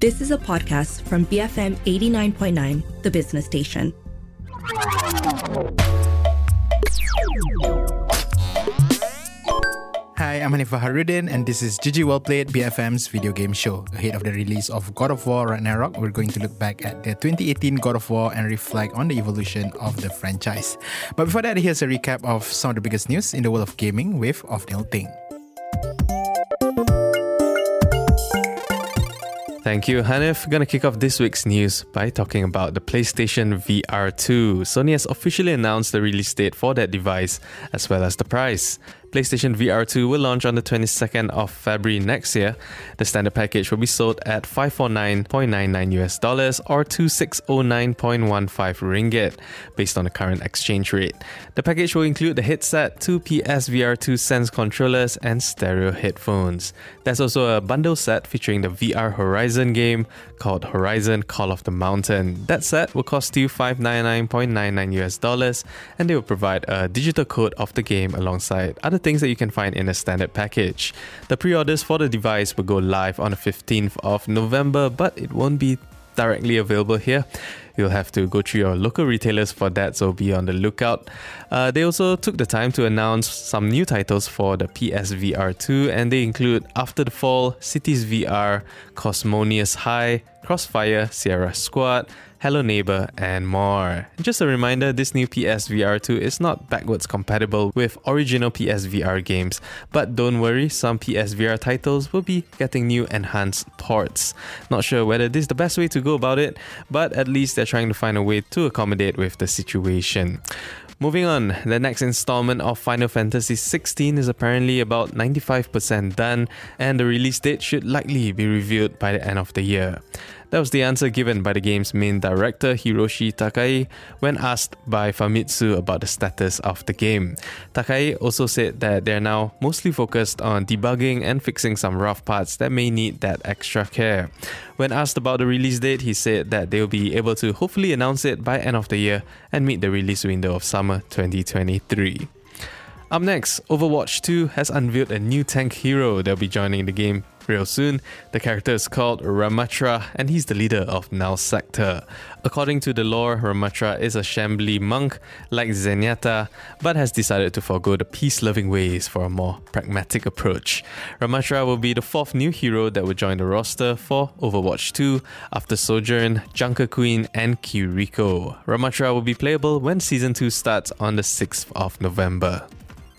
This is a podcast from BFM 89.9, the business station. Hi, I'm Hanif Faharuddin, and this is GG Well Played, BFM's video game show. Ahead of the release of God of War Ragnarok, we're going to look back at the 2018 God of War and reflect on the evolution of the franchise. But before that, here's a recap of some of the biggest news in the world of gaming with Ofnil Ting. Thank you, Hanif. Gonna kick off this week's news by talking about the PlayStation VR 2. Sony has officially announced the release date for that device, as well as the price. PlayStation VR 2 will launch on the 22nd of February next year. The standard package will be sold at 549.99 US dollars or 2609.15 ringgit based on the current exchange rate. The package will include the headset, two PSVR 2 Sense controllers, and stereo headphones. There's also a bundle set featuring the VR Horizon game called Horizon Call of the Mountain. That set will cost you 599.99 US dollars and they will provide a digital code of the game alongside other things that you can find in a standard package. The pre orders for the device will go live on the 15th of November, but it won't be directly available here. You'll have to go through your local retailers for that, so be on the lookout. Uh, they also took the time to announce some new titles for the PSVR 2, and they include After the Fall, Cities VR, Cosmonious High, Crossfire, Sierra Squad, Hello Neighbor, and more. Just a reminder this new PSVR 2 is not backwards compatible with original PSVR games, but don't worry, some PSVR titles will be getting new enhanced ports. Not sure whether this is the best way to go about it, but at least they're trying to find a way to accommodate with the situation. Moving on, the next installment of Final Fantasy XVI is apparently about 95% done, and the release date should likely be revealed by the end of the year. That was the answer given by the game's main director Hiroshi Takai when asked by Famitsu about the status of the game. Takai also said that they're now mostly focused on debugging and fixing some rough parts that may need that extra care. When asked about the release date, he said that they'll be able to hopefully announce it by end of the year and meet the release window of summer 2023. Up next, Overwatch 2 has unveiled a new tank hero that'll be joining the game real soon. The character is called Ramattra and he's the leader of Null Sector. According to the lore, Ramattra is a Shambali monk like Zenyatta, but has decided to forego the peace-loving ways for a more pragmatic approach. Ramattra will be the fourth new hero that will join the roster for Overwatch 2 after Sojourn, Junker Queen, and Kiriko. Ramattra will be playable when Season 2 starts on the 6th of November.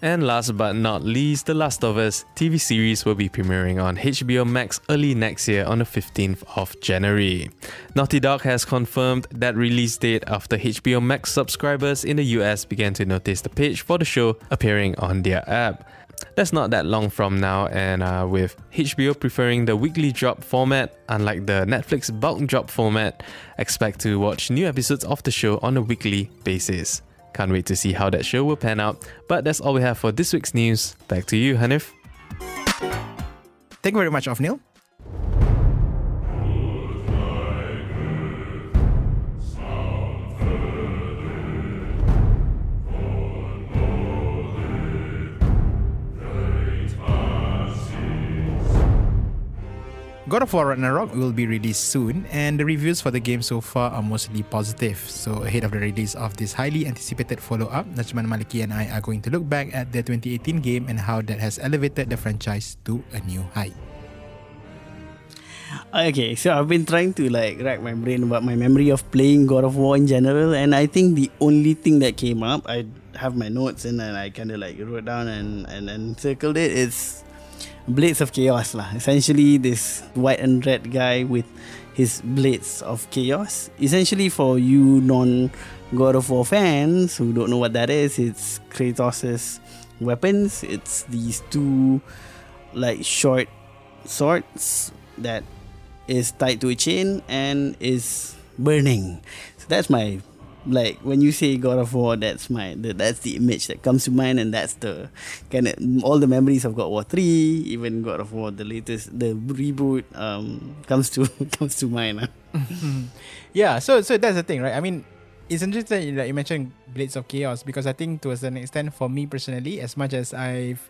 And last but not least, The Last of Us TV series will be premiering on HBO Max early next year on the 15th of January. Naughty Dog has confirmed that release date after HBO Max subscribers in the US began to notice the page for the show appearing on their app. That's not that long from now, and uh, with HBO preferring the weekly drop format, unlike the Netflix bulk drop format, expect to watch new episodes of the show on a weekly basis. Can't wait to see how that show will pan out. But that's all we have for this week's news. Back to you, Hanif. Thank you very much, Ofnil. God of War Ragnarok will be released soon, and the reviews for the game so far are mostly positive. So, ahead of the release of this highly anticipated follow up, Najman Maliki and I are going to look back at the 2018 game and how that has elevated the franchise to a new height. Okay, so I've been trying to like rack my brain about my memory of playing God of War in general, and I think the only thing that came up, I have my notes and then I kind of like wrote down and and, and circled it. It's Blades of Chaos lah. Essentially, this white and red guy with his Blades of Chaos. Essentially, for you non God of War fans who don't know what that is, it's Kratos' weapons. It's these two like short swords that is tied to a chain and is burning. So that's my like when you say God of War, that's my the, that's the image that comes to mind, and that's the kind of all the memories of God of War three, even God of War the latest, the reboot um comes to comes to mind. yeah, so so that's the thing, right? I mean, it's interesting that you mentioned Blades of Chaos because I think to a certain extent, for me personally, as much as I've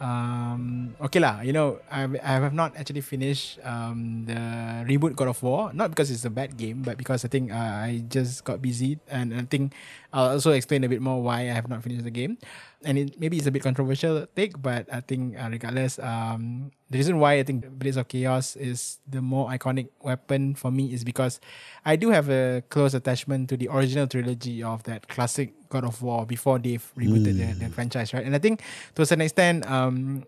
um okay lah you know I, I have not actually finished um the reboot God of War. Not because it's a bad game, but because I think uh, I just got busy, and I think I'll also explain a bit more why I have not finished the game. And it, maybe it's a bit controversial take, but I think uh, regardless, um, the reason why I think Blades of Chaos is the more iconic weapon for me is because I do have a close attachment to the original trilogy of that classic God of War before they've rebooted the, the franchise, right? And I think to a certain extent, um,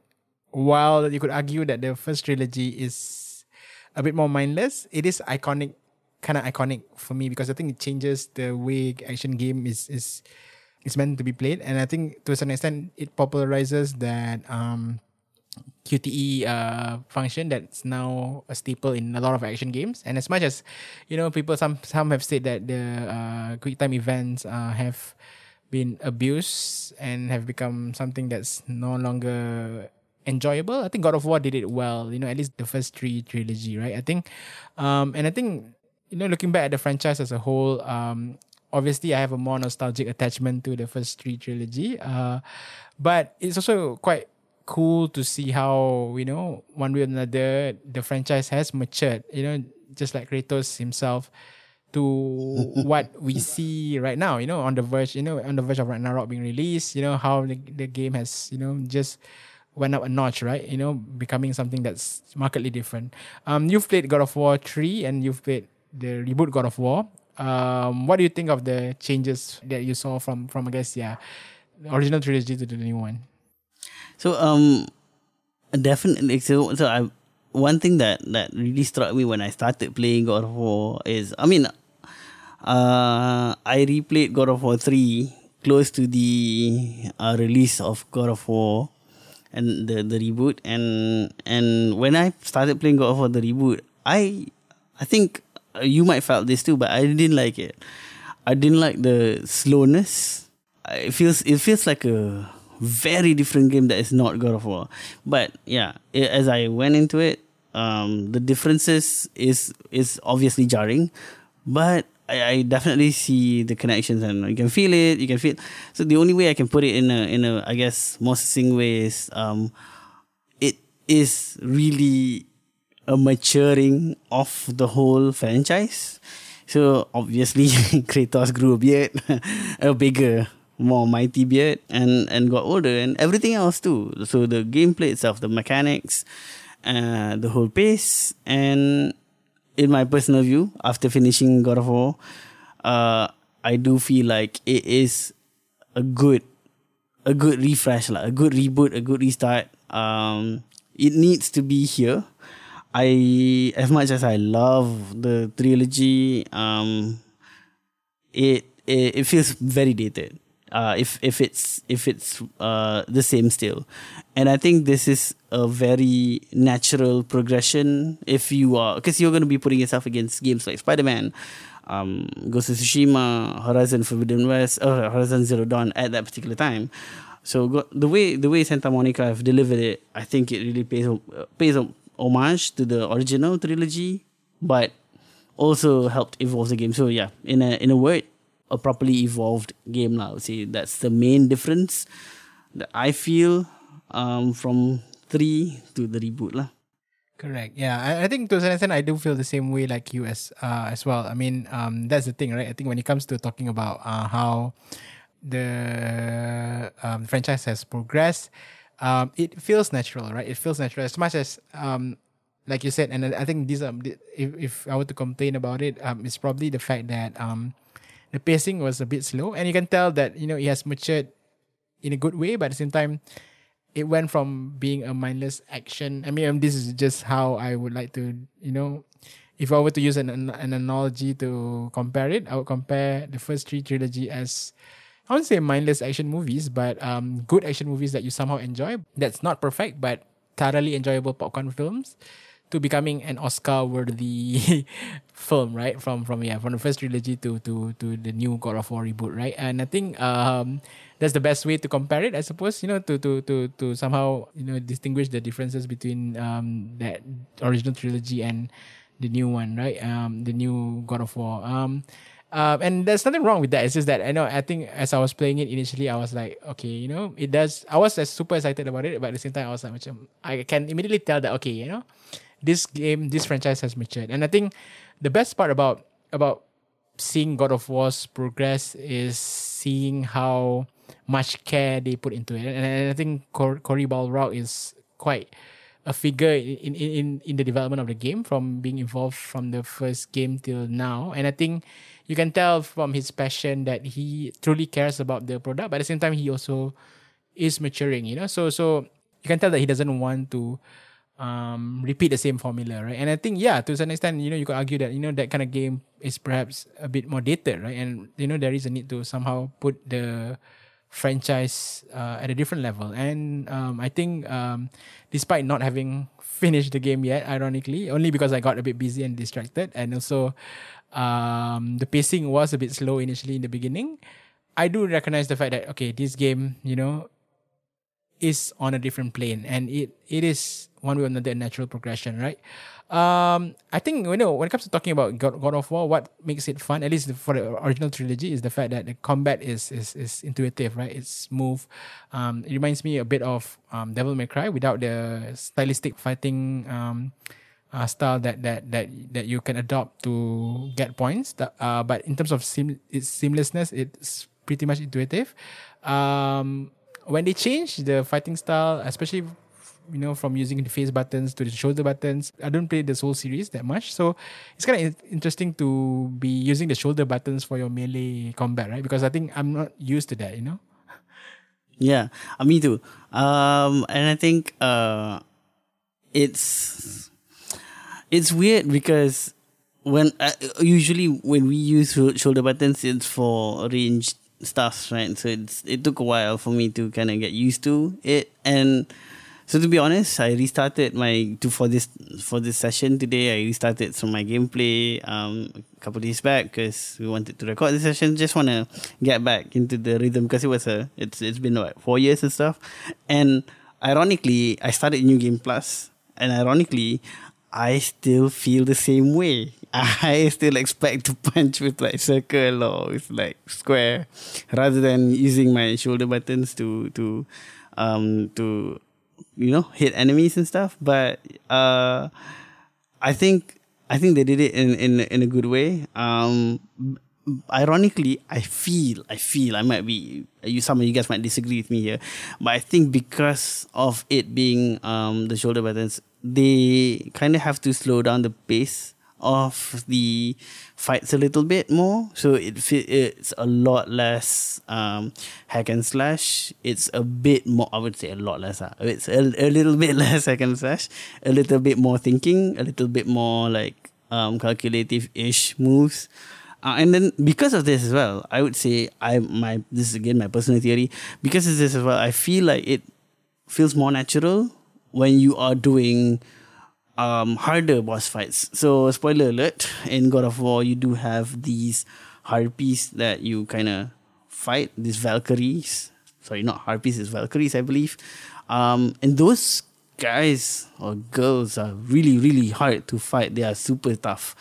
while you could argue that the first trilogy is a bit more mindless, it is iconic, kind of iconic for me because I think it changes the way action game is is is meant to be played, and I think to a certain extent it popularizes that um, QTE uh, function that's now a staple in a lot of action games. And as much as you know, people some some have said that the uh, quick time events uh, have been abused and have become something that's no longer enjoyable. I think God of War did it well. You know, at least the first three trilogy, right? I think, um, and I think you know, looking back at the franchise as a whole, um, obviously I have a more nostalgic attachment to the first three trilogy. Uh, but it's also quite cool to see how you know one way or another the franchise has matured. You know, just like Kratos himself to what we see right now. You know, on the verge, you know, on the verge of Ragnarok being released. You know how the, the game has you know just went up a notch, right? You know, becoming something that's markedly different. Um, you've played God of War three and you've played the reboot God of War. Um, what do you think of the changes that you saw from from I guess yeah, the original trilogy to the new one? So um, definitely. So so I one thing that that really struck me when I started playing God of War is I mean, uh, I replayed God of War three close to the uh, release of God of War and the the reboot and and when I started playing God of War the reboot, I I think you might felt this too, but I didn't like it. I didn't like the slowness. It feels it feels like a very different game that is not God of War. But yeah, it, as I went into it, um, the differences is is obviously jarring, but I, definitely see the connections and you can feel it. You can feel. So the only way I can put it in a in a I guess more succinct way is um, it is really a maturing of the whole franchise. So obviously Kratos grew a beard, a bigger more mighty beard and and got older and everything else too. So the gameplay itself, the mechanics, uh, the whole pace, and in my personal view, after finishing God of War, uh, I do feel like it is a good, a good refresh, like a good reboot, a good restart. Um, it needs to be here. I, as much as I love the trilogy, um, it, it it feels very dated uh, if if it's if it's uh, the same still, and I think this is a very natural progression. If you are because you're going to be putting yourself against games like Spider Man, um, Ghost of Tsushima, Horizon Forbidden West, or Horizon Zero Dawn at that particular time. So go, the way the way Santa Monica have delivered it, I think it really pays pays homage to the original trilogy, but also helped evolve the game. So yeah, in a in a word, a properly evolved game now. See, that's the main difference that I feel um, from three to the reboot lah. Correct. Yeah, I, I think to a certain extent I do feel the same way like you as uh, as well. I mean, um, that's the thing, right? I think when it comes to talking about uh, how the um, franchise has progressed, um, it feels natural, right? It feels natural as much as um, like you said, and I think these are if, if I were to complain about it, um, it's probably the fact that um, the pacing was a bit slow, and you can tell that you know it has matured in a good way, but at the same time, it went from being a mindless action. I mean, this is just how I would like to, you know, if I were to use an an analogy to compare it, I would compare the first three trilogy as I wouldn't say mindless action movies, but um, good action movies that you somehow enjoy. That's not perfect, but thoroughly enjoyable popcorn films to becoming an Oscar worthy film, right? From from yeah, from the first trilogy to to to the new God of War reboot, right? And I think um that's the best way to compare it, I suppose, you know, to to to to somehow, you know, distinguish the differences between um that original trilogy and the new one, right? Um the new God of War. Um um, and there's nothing wrong with that. It's just that I know I think as I was playing it initially, I was like, okay, you know, it does. I was uh, super excited about it, but at the same time, I was like, I can immediately tell that okay, you know, this game, this franchise has matured. And I think the best part about about seeing God of War's progress is seeing how much care they put into it. And, and I think Cor- Cory Barlog is quite a figure in, in, in, in the development of the game from being involved from the first game till now. And I think you can tell from his passion that he truly cares about the product, but at the same time he also is maturing, you know. So so you can tell that he doesn't want to um, repeat the same formula, right? And I think, yeah, to some extent, you know, you could argue that you know that kind of game is perhaps a bit more dated, right? And you know, there is a need to somehow put the franchise uh, at a different level. And um, I think, um, despite not having finished the game yet, ironically, only because I got a bit busy and distracted, and also um, the pacing was a bit slow initially in the beginning. I do recognize the fact that okay, this game, you know, is on a different plane and it it is one way or another a natural progression, right? Um, I think you know when it comes to talking about God, God of War, what makes it fun, at least for the original trilogy, is the fact that the combat is is, is intuitive, right? It's smooth. Um, it reminds me a bit of um, Devil May Cry without the stylistic fighting um, uh, style that that that that you can adopt to get points. Uh, but in terms of sim- its seamlessness, it's pretty much intuitive. Um, when they change the fighting style, especially you know from using the face buttons to the shoulder buttons, I don't play the Soul series that much, so it's kind of interesting to be using the shoulder buttons for your melee combat, right? Because I think I'm not used to that, you know. Yeah, uh, me too. Um, and I think uh, it's it's weird because when uh, usually when we use shoulder buttons, it's for ranged stuff, right? So it's it took a while for me to kind of get used to it, and so to be honest, I restarted my to for this for this session today. I restarted some my gameplay um a couple days back because we wanted to record this session. Just want to get back into the rhythm because it was a it's it's been what four years and stuff, and ironically, I started New Game Plus, and ironically, I still feel the same way. I still expect to punch with like circle or with like square rather than using my shoulder buttons to to um to you know hit enemies and stuff. But uh I think I think they did it in in in a good way. Um ironically, I feel, I feel, I might be, you, some of you guys might disagree with me here, but I think because of it being um, the shoulder buttons, they kind of have to slow down the pace of the fights a little bit more. So it it's a lot less um, hack and slash. It's a bit more. I would say a lot less. Uh, it's a, a little bit less hack and slash. A little bit more thinking. A little bit more like um, calculative ish moves. Uh, and then because of this as well, I would say I my this is again my personal theory. Because of this as well, I feel like it feels more natural when you are doing um, harder boss fights. So spoiler alert: in God of War, you do have these harpies that you kind of fight. These Valkyries. Sorry, not harpies. It's Valkyries, I believe. Um, and those guys or girls are really, really hard to fight. They are super tough.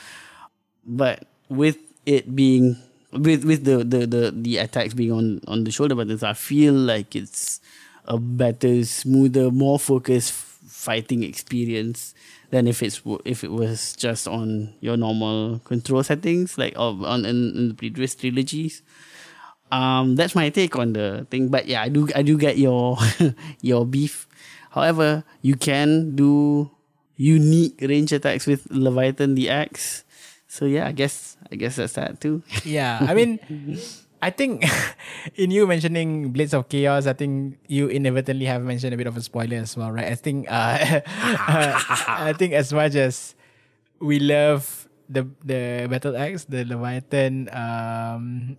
But with it being with with the the the, the attacks being on on the shoulder buttons, I feel like it's a better, smoother, more focused fighting experience than if it's if it was just on your normal control settings like on in, in the previous trilogies. Um, that's my take on the thing. But yeah, I do I do get your your beef. However, you can do unique range attacks with Leviathan the axe. So yeah, I guess I guess that's that too. Yeah, I mean, I think in you mentioning Blades of Chaos, I think you inevitably have mentioned a bit of a spoiler as well, right? I think uh, I think as much as we love the the battle axe, the Leviathan, um,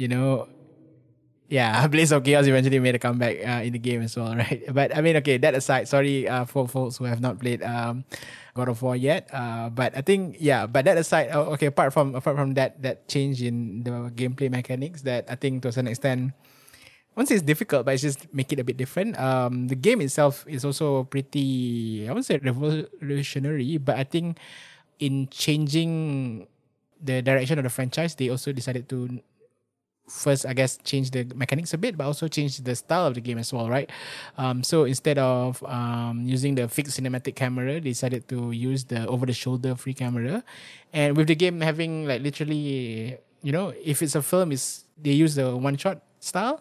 you know, yeah, Blades of Chaos eventually made a comeback uh, in the game as well, right? But I mean, okay, that aside, sorry uh, for folks who have not played um, God of War yet. Uh, but I think yeah. But that aside, uh, okay. Apart from apart from that that change in the gameplay mechanics, that I think to a certain extent, once it's difficult, but it's just make it a bit different. Um, the game itself is also pretty. I wouldn't say revolutionary, but I think in changing the direction of the franchise, they also decided to first, I guess, change the mechanics a bit, but also change the style of the game as well, right? Um, so instead of um, using the fixed cinematic camera, they decided to use the over the shoulder free camera. And with the game having like literally, you know, if it's a film, is they use the one shot style,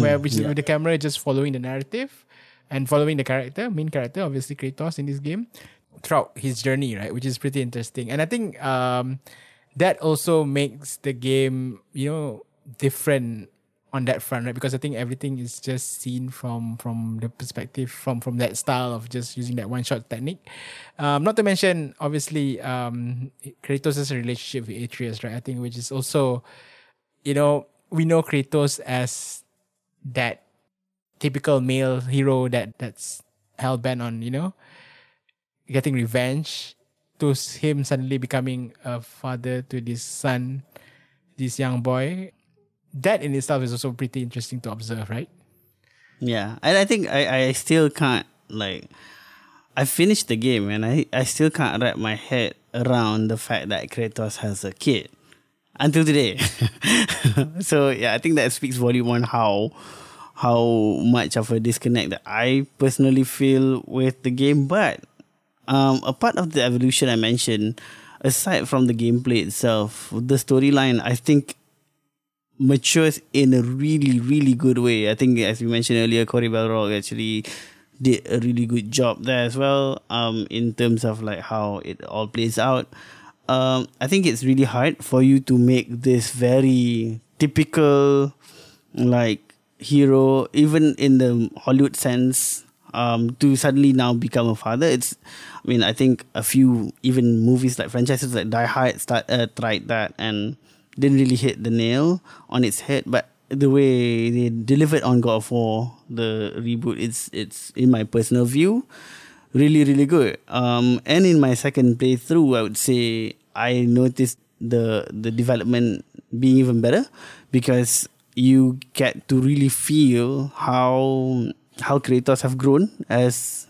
where which is with the camera just following the narrative and following the character, main character, obviously Kratos in this game, throughout his journey, right? Which is pretty interesting. And I think um, that also makes the game, you know, different on that front, right? Because I think everything is just seen from from the perspective from from that style of just using that one shot technique. Um, not to mention, obviously, um, Kratos' relationship with Atreus, right? I think which is also, you know, we know Kratos as that typical male hero that that's hell bent on, you know, getting revenge. To him suddenly becoming a father to this son, this young boy. That in itself is also pretty interesting to observe, right? Yeah, and I think I, I still can't like. I finished the game and I, I still can't wrap my head around the fact that Kratos has a kid until today. so yeah, I think that speaks volume on how how much of a disconnect that I personally feel with the game. But um, a part of the evolution I mentioned, aside from the gameplay itself, the storyline I think matures in a really, really good way. I think, as we mentioned earlier, Cory Barlog actually did a really good job there as well. Um, in terms of like how it all plays out. Um, I think it's really hard for you to make this very typical, like hero, even in the Hollywood sense. Um, to suddenly now become a father, it's. I mean, I think a few even movies like franchises like Die Hard start uh, tried that and didn't really hit the nail on its head, but the way they delivered on God of War, the reboot, it's it's in my personal view, really really good. Um, and in my second playthrough, I would say I noticed the the development being even better because you get to really feel how how Kratos have grown as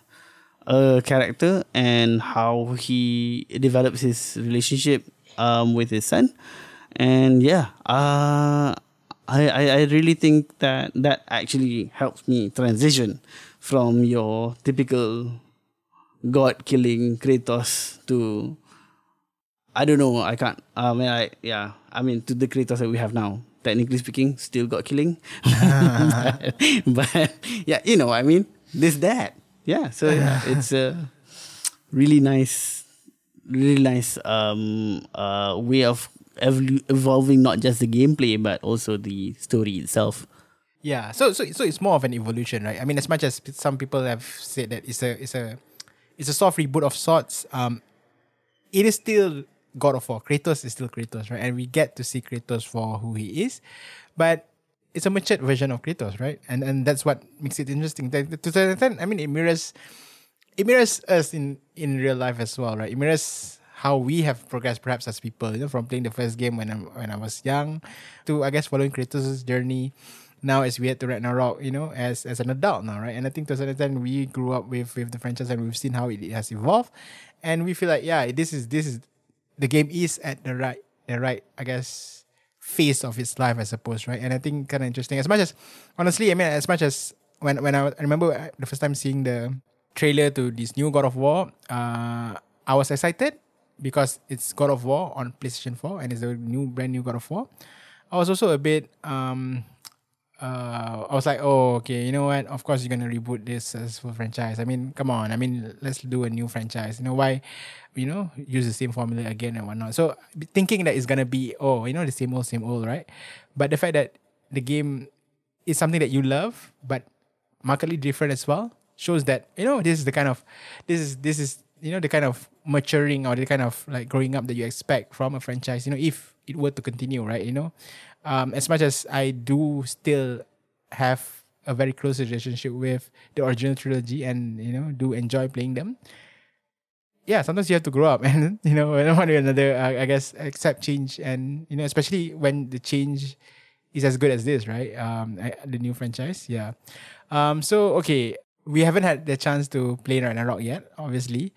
a character and how he develops his relationship um, with his son and yeah, uh, I, I I really think that that actually helps me transition from your typical god killing Kratos to I don't know. I can't. I mean, I yeah. I mean, to the Kratos that we have now. Technically speaking, still god killing. but, but yeah, you know, I mean, this that. Yeah. So yeah, it's a really nice, really nice um uh way of evol- evolving not just the gameplay but also the story itself. Yeah, so so so it's more of an evolution, right? I mean, as much as some people have said that it's a it's a it's a soft reboot of sorts, um, it is still God of War. Kratos is still Kratos, right? And we get to see Kratos for who he is, but it's a matured version of Kratos, right? And and that's what makes it interesting. That- To some extent, I mean, it mirrors it mirrors us in in real life as well, right? It mirrors how we have progressed perhaps as people, you know, from playing the first game when I when I was young to I guess following Kratos' journey. Now as we head to Ragnarok, you know, as as an adult now, right? And I think to a certain extent we grew up with with the franchise and we've seen how it has evolved. And we feel like, yeah, this is this is the game is at the right the right, I guess, phase of its life, I suppose, right? And I think kind of interesting. As much as honestly, I mean, as much as when when I, I remember the first time seeing the trailer to this new God of War, uh, I was excited because it's God of War on PlayStation 4 and it's a new brand new God of War. I was also a bit um uh I was like, oh okay, you know what? Of course you're gonna reboot this as full franchise. I mean, come on. I mean, let's do a new franchise. You know why? You know, use the same formula again and whatnot. So thinking that it's gonna be oh, you know, the same old, same old, right? But the fact that the game is something that you love, but markedly different as well, shows that you know this is the kind of this is this is you know the kind of maturing or the kind of like growing up that you expect from a franchise. You know, if it were to continue, right? You know, um, as much as I do still have a very close relationship with the original trilogy and you know do enjoy playing them. Yeah, sometimes you have to grow up and you know one way or another. Uh, I guess accept change and you know especially when the change is as good as this, right? Um, I- the new franchise, yeah. Um, so okay, we haven't had the chance to play Ragnarok yet, obviously.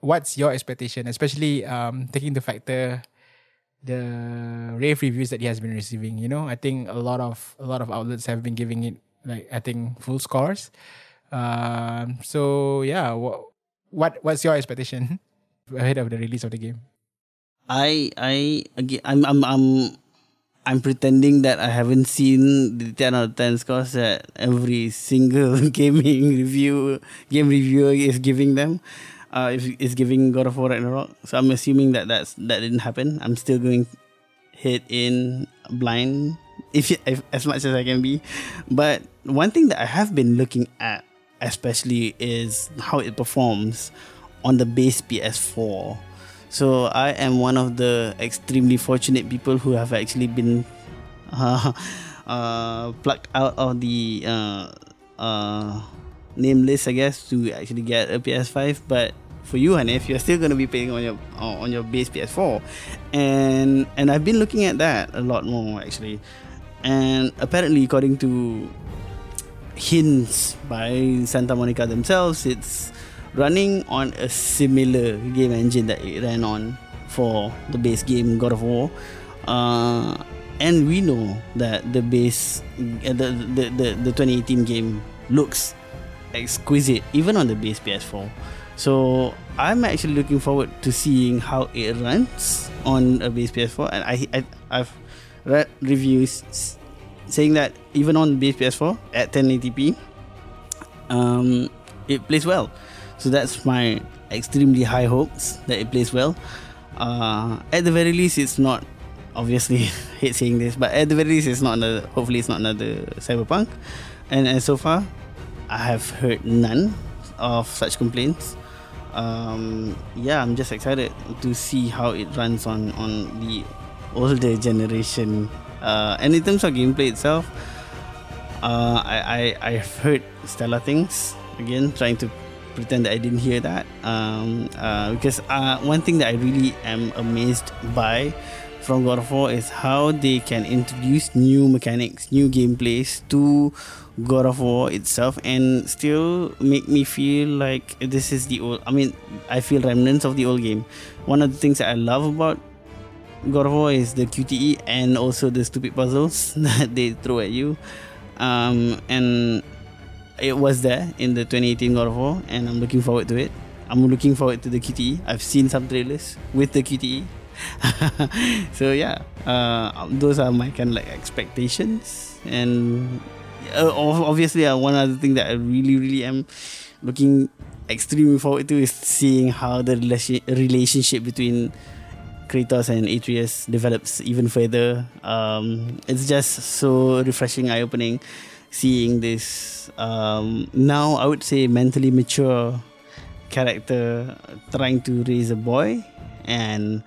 What's your expectation, especially um, taking the factor the rave reviews that he has been receiving. You know, I think a lot of a lot of outlets have been giving it like I think full scores. Um, so yeah, what what what's your expectation ahead of the release of the game? I I again I'm I'm I'm I'm pretending that I haven't seen the 10 out of 10 scores that every single gaming review game reviewer is giving them. Uh, is, is giving God of War Ragnarok. So I'm assuming that that's that didn't happen. I'm still going hit in blind if, if as much as I can be. But one thing that I have been looking at especially is how it performs on the base PS4 so I am one of the extremely fortunate people who have actually been uh, uh, plucked out of the uh, uh, name list, I guess, to actually get a PS5. But for you, Hanif, you're still going to be playing on your on your base PS4, and and I've been looking at that a lot more actually, and apparently, according to hints by Santa Monica themselves, it's running on a similar game engine that it ran on for the base game God of War. Uh, and we know that the base, uh, the, the, the, the 2018 game looks exquisite even on the base PS4. So I'm actually looking forward to seeing how it runs on a base PS4. And I, I I've read reviews saying that even on base PS4 at 1080p, um, it plays well. So that's my extremely high hopes that it plays well. Uh, at the very least, it's not obviously hate saying this, but at the very least, it's not another. Hopefully, it's not another cyberpunk. And, and so far, I have heard none of such complaints. Um, yeah, I'm just excited to see how it runs on on the older generation. Uh, and in terms of gameplay itself, uh, I, I I've heard stellar things. Again, trying to pretend that I didn't hear that. Um, uh, because uh, one thing that I really am amazed by from God of War is how they can introduce new mechanics, new gameplays to God of War itself and still make me feel like this is the old. I mean, I feel remnants of the old game. One of the things that I love about God of War is the QTE and also the stupid puzzles that they throw at you. Um, and it was there in the 2018 God of War, and I'm looking forward to it. I'm looking forward to the QTE. I've seen some trailers with the QTE. so yeah, uh, those are my kind of like expectations, and uh, obviously, uh, one other thing that I really, really am looking extremely forward to is seeing how the relationship between Kratos and Atreus develops even further. Um, it's just so refreshing, eye opening seeing this um, now I would say mentally mature character trying to raise a boy and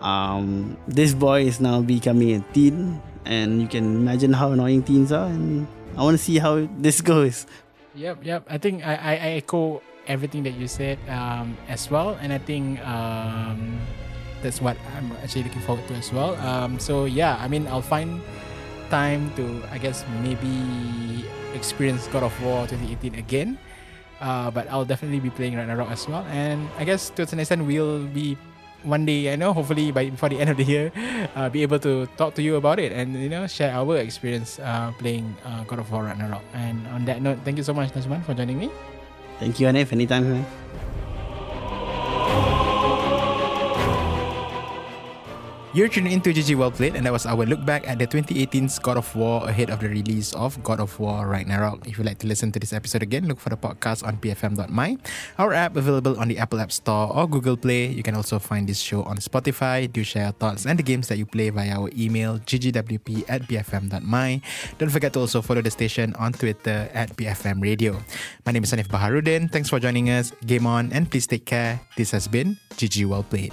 um, this boy is now becoming a teen and you can imagine how annoying teens are and I want to see how this goes yep yep I think I, I, I echo everything that you said um, as well and I think um, that's what I'm actually looking forward to as well um, so yeah I mean I'll find time to, I guess, maybe experience God of War 2018 again. Uh, but I'll definitely be playing Ragnarok as well. And I guess to an extent, we'll be one day, I know, hopefully by before the end of the year, uh, be able to talk to you about it and you know share our experience uh, playing uh, God of War Ragnarok. And on that note, thank you so much, Najman, for joining me. Thank you, Hanif. Anytime, man. You're tuning into GG Well Played, and that was our look back at the 2018's God of War ahead of the release of God of War Ragnarok. If you'd like to listen to this episode again, look for the podcast on bfm.my, our app available on the Apple App Store or Google Play. You can also find this show on Spotify. Do share your thoughts and the games that you play via our email, ggwp at bfm.my. Don't forget to also follow the station on Twitter at BFM Radio. My name is Hanif Baharudin. Thanks for joining us. Game on, and please take care. This has been GG Well Played.